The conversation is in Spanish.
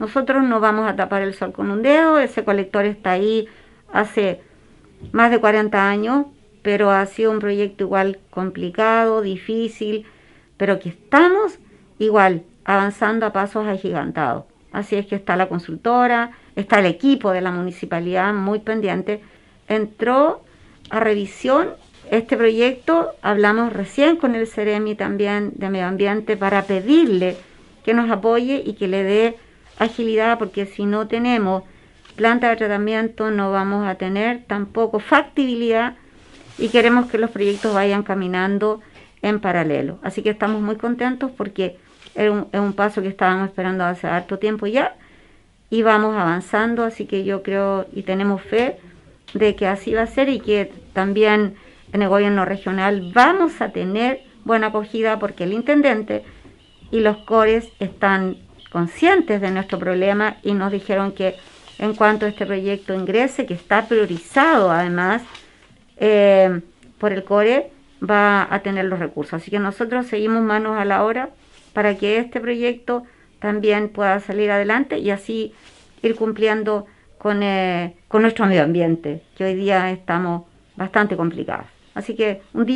Nosotros no vamos a tapar el sol con un dedo, ese colector está ahí hace más de 40 años, pero ha sido un proyecto igual complicado, difícil, pero que estamos igual avanzando a pasos agigantados. Así es que está la consultora, está el equipo de la municipalidad muy pendiente. Entró a revisión este proyecto, hablamos recién con el CEREMI también de Medio Ambiente para pedirle que nos apoye y que le dé agilidad, porque si no tenemos planta de tratamiento no vamos a tener tampoco factibilidad y queremos que los proyectos vayan caminando en paralelo. Así que estamos muy contentos porque es un, un paso que estábamos esperando hace harto tiempo ya y vamos avanzando, así que yo creo y tenemos fe de que así va a ser y que también en el gobierno regional vamos a tener buena acogida porque el intendente y los cores están conscientes de nuestro problema y nos dijeron que en cuanto este proyecto ingrese, que está priorizado además eh, por el core, va a tener los recursos. Así que nosotros seguimos manos a la obra para que este proyecto también pueda salir adelante y así ir cumpliendo con, eh, con nuestro medio ambiente, que hoy día estamos bastante complicados. Así que un día